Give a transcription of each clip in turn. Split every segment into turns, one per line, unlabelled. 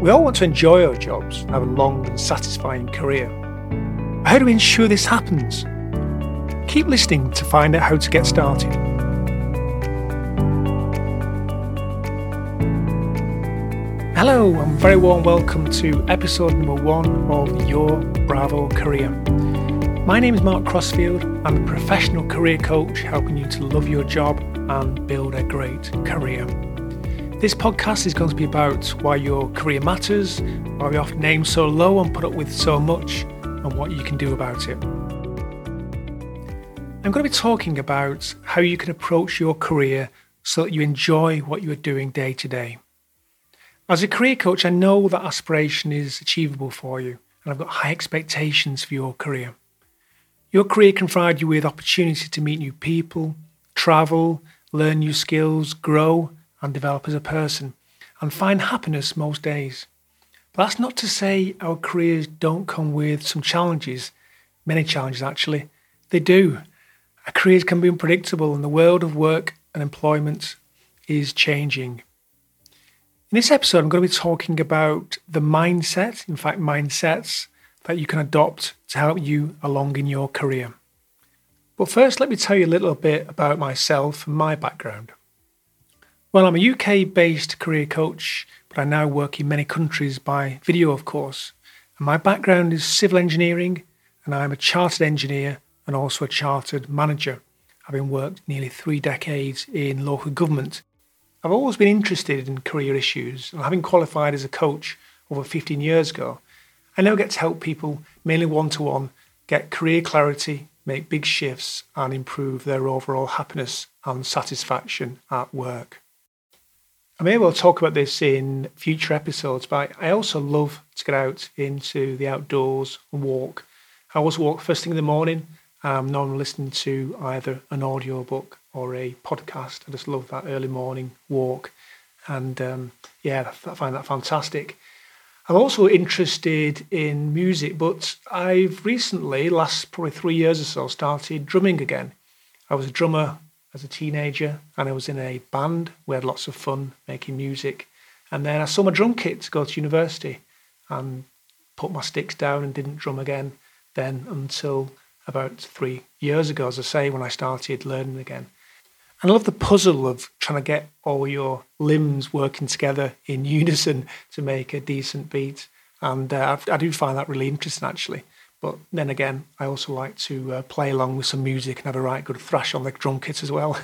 We all want to enjoy our jobs and have a long and satisfying career. How do we ensure this happens? Keep listening to find out how to get started. Hello, and very warm welcome to episode number one of Your Bravo Career. My name is Mark Crossfield. I'm a professional career coach helping you to love your job and build a great career. This podcast is going to be about why your career matters, why we're often aim so low and put up with so much, and what you can do about it. I'm going to be talking about how you can approach your career so that you enjoy what you are doing day to day. As a career coach, I know that aspiration is achievable for you, and I've got high expectations for your career. Your career can provide you with opportunity to meet new people, travel, learn new skills, grow, and develop as a person and find happiness most days. But that's not to say our careers don't come with some challenges, many challenges actually. They do. Our careers can be unpredictable and the world of work and employment is changing. In this episode, I'm going to be talking about the mindset, in fact, mindsets that you can adopt to help you along in your career. But first, let me tell you a little bit about myself and my background. Well, I'm a UK based career coach, but I now work in many countries by video, of course. And my background is civil engineering, and I'm a chartered engineer and also a chartered manager, having worked nearly three decades in local government. I've always been interested in career issues, and having qualified as a coach over 15 years ago, I now get to help people, mainly one to one, get career clarity, make big shifts, and improve their overall happiness and satisfaction at work. I may well talk about this in future episodes, but I also love to get out into the outdoors and walk. I always walk first thing in the morning. I'm normally listening to either an audio book or a podcast. I just love that early morning walk. And um, yeah, I find that fantastic. I'm also interested in music, but I've recently, last probably three years or so, started drumming again. I was a drummer as a teenager, and I was in a band. We had lots of fun making music. And then I saw my drum kit to go to university and put my sticks down and didn't drum again then until about three years ago, as I say, when I started learning again. And I love the puzzle of trying to get all your limbs working together in unison to make a decent beat. And uh, I do find that really interesting, actually. But then again, I also like to uh, play along with some music and have a right good thrash on the drum kit as well.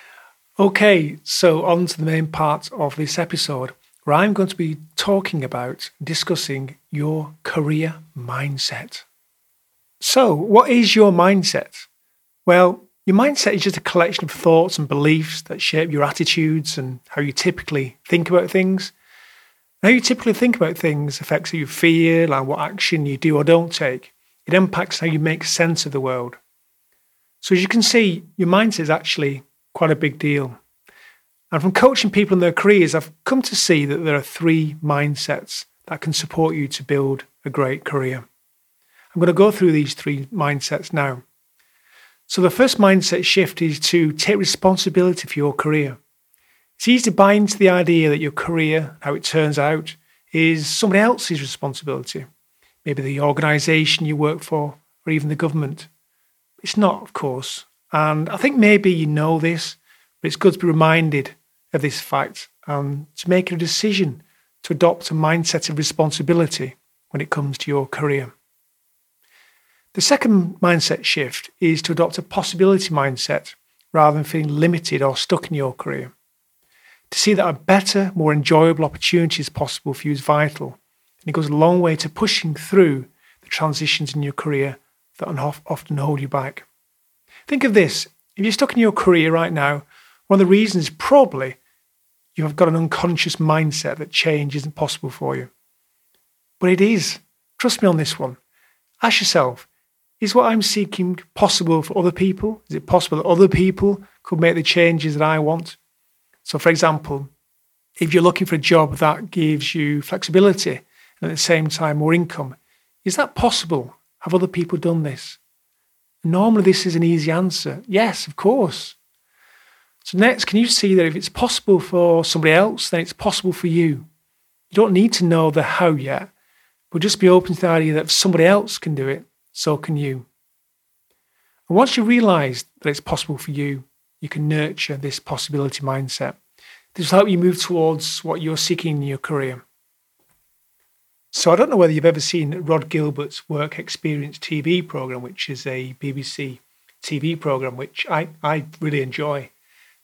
okay, so on to the main part of this episode, where I'm going to be talking about discussing your career mindset. So, what is your mindset? Well, your mindset is just a collection of thoughts and beliefs that shape your attitudes and how you typically think about things. How you typically think about things affects how you feel and what action you do or don't take. It impacts how you make sense of the world. So, as you can see, your mindset is actually quite a big deal. And from coaching people in their careers, I've come to see that there are three mindsets that can support you to build a great career. I'm going to go through these three mindsets now. So, the first mindset shift is to take responsibility for your career. It's easy to buy into the idea that your career, how it turns out, is somebody else's responsibility, maybe the organisation you work for, or even the government. It's not, of course. And I think maybe you know this, but it's good to be reminded of this fact and to make a decision to adopt a mindset of responsibility when it comes to your career. The second mindset shift is to adopt a possibility mindset rather than feeling limited or stuck in your career. To see that a better, more enjoyable opportunity is possible for you is vital. And it goes a long way to pushing through the transitions in your career that often hold you back. Think of this if you're stuck in your career right now, one of the reasons is probably you have got an unconscious mindset that change isn't possible for you. But it is. Trust me on this one. Ask yourself is what I'm seeking possible for other people? Is it possible that other people could make the changes that I want? So, for example, if you're looking for a job that gives you flexibility and at the same time more income, is that possible? Have other people done this? Normally, this is an easy answer. Yes, of course. So, next, can you see that if it's possible for somebody else, then it's possible for you? You don't need to know the how yet, but just be open to the idea that if somebody else can do it, so can you. And once you realize that it's possible for you, you can nurture this possibility mindset. This will help you move towards what you're seeking in your career. So I don't know whether you've ever seen Rhod Gilbert's Work Experience TV program, which is a BBC TV program, which I, I really enjoy.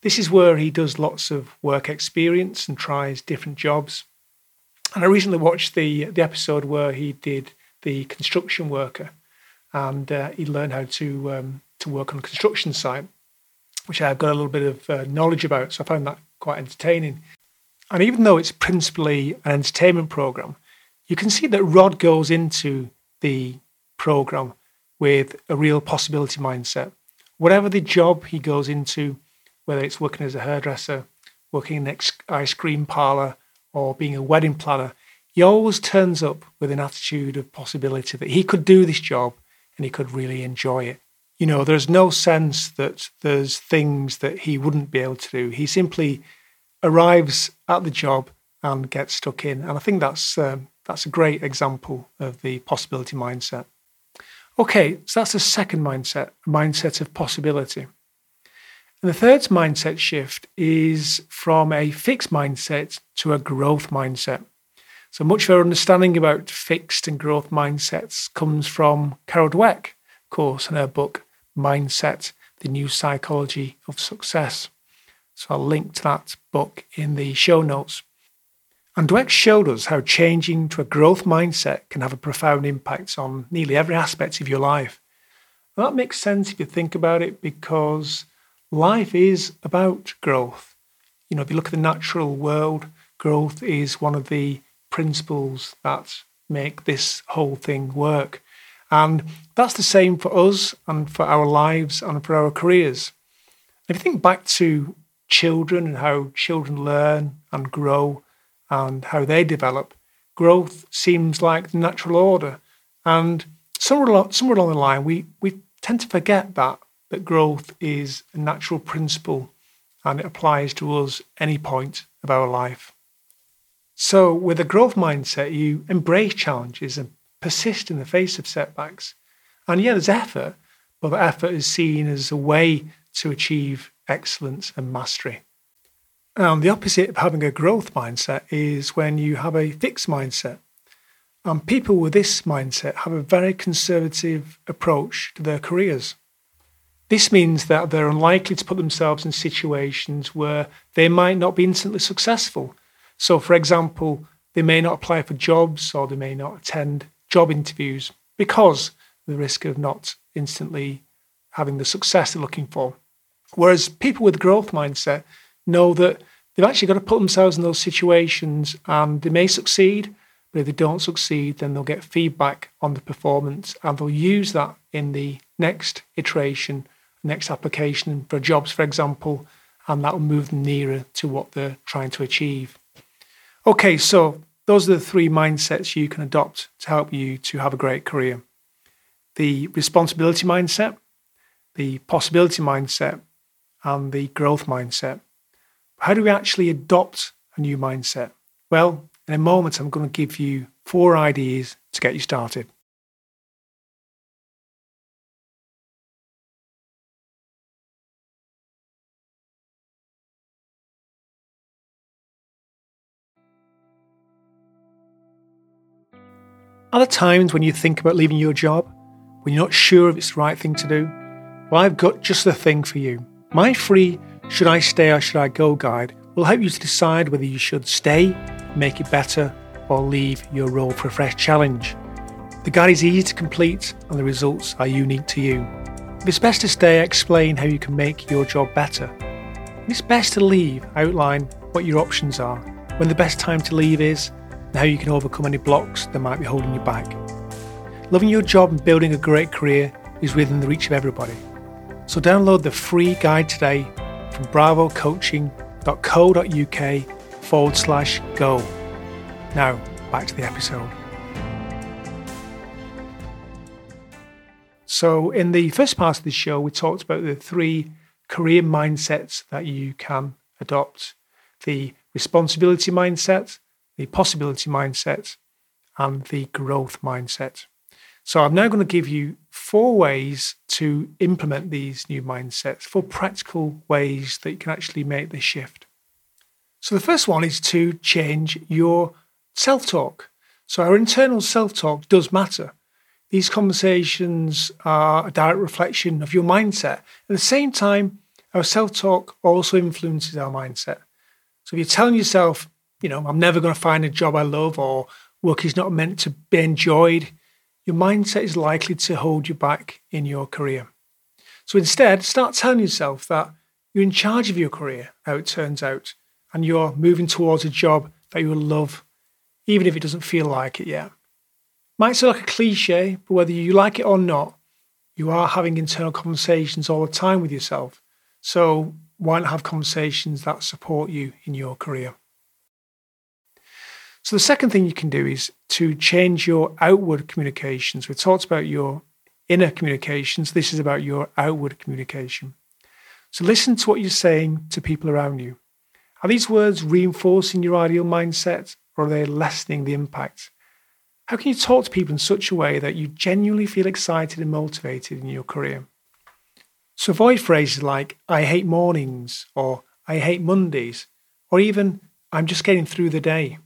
This is where he does lots of work experience and tries different jobs. And I recently watched the the episode where he did the construction worker, and uh, he learned how to um, to work on a construction site, which I've got a little bit of uh, knowledge about. So I found that quite entertaining. And even though it's principally an entertainment program, you can see that Rhod goes into the program with a real possibility mindset. Whatever the job he goes into, whether it's working as a hairdresser, working in an ice cream parlor, or being a wedding planner, he always turns up with an attitude of possibility that he could do this job and he could really enjoy it. You know, there's no sense that there's things that he wouldn't be able to do. He simply arrives at the job and gets stuck in. And I think that's um, that's a great example of the possibility mindset. Okay, so that's the second mindset, mindset of possibility. And the third mindset shift is from a fixed mindset to a growth mindset. So much of our understanding about fixed and growth mindsets comes from Carol Dweck, of course, in her book Mindset, The New Psychology of Success. So I'll link to that book in the show notes. And Dweck showed us how changing to a growth mindset can have a profound impact on nearly every aspect of your life. And that makes sense if you think about it because life is about growth. You know, if you look at the natural world, growth is one of the principles that make this whole thing work. And that's the same for us and for our lives and for our careers. If you think back to children and how children learn and grow, and how they develop, growth seems like the natural order. And somewhere along, somewhere along the line, we, we tend to forget that, that growth is a natural principle and it applies to us any point of our life. So, with a growth mindset, you embrace challenges and persist in the face of setbacks. And yeah, there's effort, but the effort is seen as a way to achieve excellence and mastery. And the opposite of having a growth mindset is when you have a fixed mindset. And people with this mindset have a very conservative approach to their careers. This means that they're unlikely to put themselves in situations where they might not be instantly successful. So, for example, they may not apply for jobs or they may not attend job interviews because the risk of not instantly having the success they're looking for. Whereas people with growth mindset know that they've actually got to put themselves in those situations and they may succeed, but if they don't succeed, then they'll get feedback on the performance and they'll use that in the next iteration, next application for jobs, for example, and that will move them nearer to what they're trying to achieve. Okay, so those are the three mindsets you can adopt to help you to have a great career the responsibility mindset, the possibility mindset, and the growth mindset. How do we actually adopt a new mindset? Well, in a moment, I'm going to give you four ideas to get you started. Are there times when you think about leaving your job, when you're not sure if it's the right thing to do? Well, I've got just the thing for you. My free Should I Stay or Should I Go guide will help you to decide whether you should stay, make it better, or leave your role for a fresh challenge. The guide is easy to complete and the results are unique to you. If it's best to stay, I explain how you can make your job better. If it's best to leave, I outline what your options are, when the best time to leave is, and how you can overcome any blocks that might be holding you back. Loving your job and building a great career is within the reach of everybody. So download the free guide today from bravocoaching.co.uk forward slash go. Now, back to the episode. So, in the first part of the show, we talked about the three career mindsets that you can adopt the responsibility mindset, the possibility mindset, and the growth mindset. So I'm now going to give you four ways to implement these new mindsets, four practical ways that you can actually make this shift. So the first one is to change your self talk. So our internal self talk does matter. These conversations are a direct reflection of your mindset. At the same time, our self talk also influences our mindset. So if you're telling yourself, you know, I'm never going to find a job I love or work is not meant to be enjoyed, your mindset is likely to hold you back in your career. So instead, start telling yourself that you're in charge of your career, how it turns out, and you're moving towards a job that you will love, even if it doesn't feel like it yet. Might sound like a cliche, but whether you like it or not, you are having internal conversations all the time with yourself. So why not have conversations that support you in your career? So the second thing you can do is to change your outward communications. We talked about your inner communications. This is about your outward communication. So listen to what you're saying to people around you. Are these words reinforcing your ideal mindset or are they lessening the impact? How can you talk to people in such a way that you genuinely feel excited and motivated in your career? So avoid phrases like, I hate mornings, or I hate Mondays, or even, I'm just getting through the day.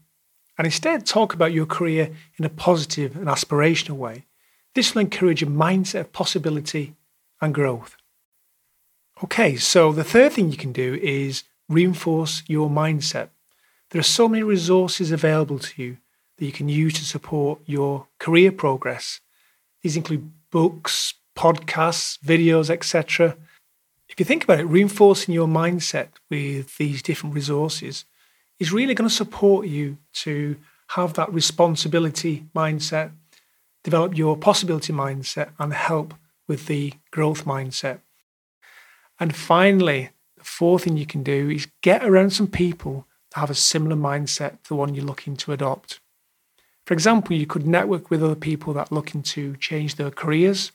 And instead, talk about your career in a positive and aspirational way. This will encourage a mindset of possibility and growth. Okay, so the third thing you can do is reinforce your mindset. There are so many resources available to you that you can use to support your career progress. These include books, podcasts, videos, etc. If you think about it, reinforcing your mindset with these different resources is really going to support you to have that responsibility mindset, develop your possibility mindset, and help with the growth mindset. And finally, the fourth thing you can do is get around some people that have a similar mindset to the one you're looking to adopt. For example, you could network with other people that are looking to change their careers,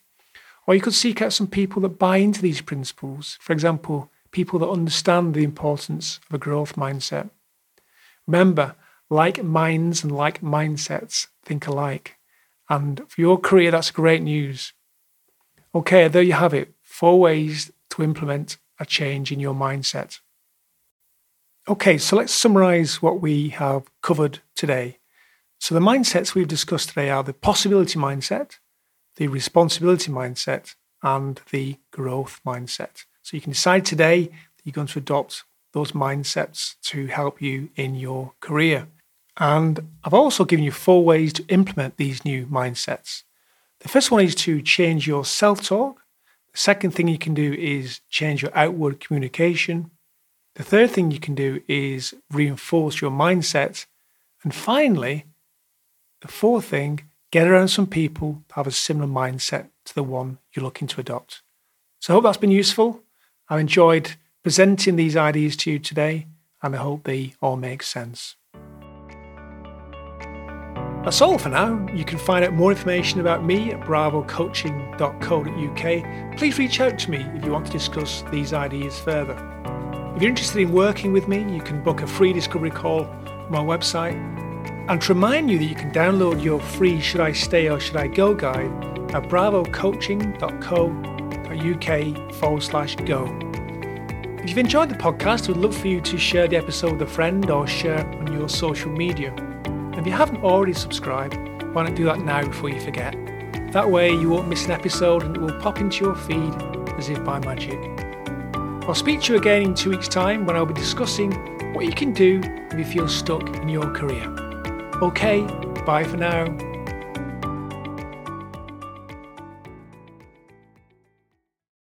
or you could seek out some people that buy into these principles. For example, people that understand the importance of a growth mindset. Remember, like minds and like mindsets think alike. And for your career, that's great news. Okay, there you have it four ways to implement a change in your mindset. Okay, so let's summarize what we have covered today. So, the mindsets we've discussed today are the possibility mindset, the responsibility mindset, and the growth mindset. So, you can decide today that you're going to adopt those mindsets to help you in your career. And I've also given you four ways to implement these new mindsets. The first one is to change your self talk. The second thing you can do is change your outward communication. The third thing you can do is reinforce your mindset. And finally, the fourth thing, get around some people that have a similar mindset to the one you're looking to adopt. So I hope that's been useful. I've enjoyed presenting these ideas to you today, and I hope they all make sense. That's all for now. You can find out more information about me at bravocoaching.co.uk. Please reach out to me if you want to discuss these ideas further. If you're interested in working with me, you can book a free discovery call on my website and to remind you that you can download your free Should I Stay or Should I Go guide at bravocoaching.co.uk forward slash go. If you've enjoyed the podcast, we'd love for you to share the episode with a friend or share on your social media. And if you haven't already subscribed, why not do that now before you forget? That way you won't miss an episode and it will pop into your feed as if by magic. I'll speak to you again in two weeks' time when I'll be discussing what you can do if you feel stuck in your career. Okay, bye for now.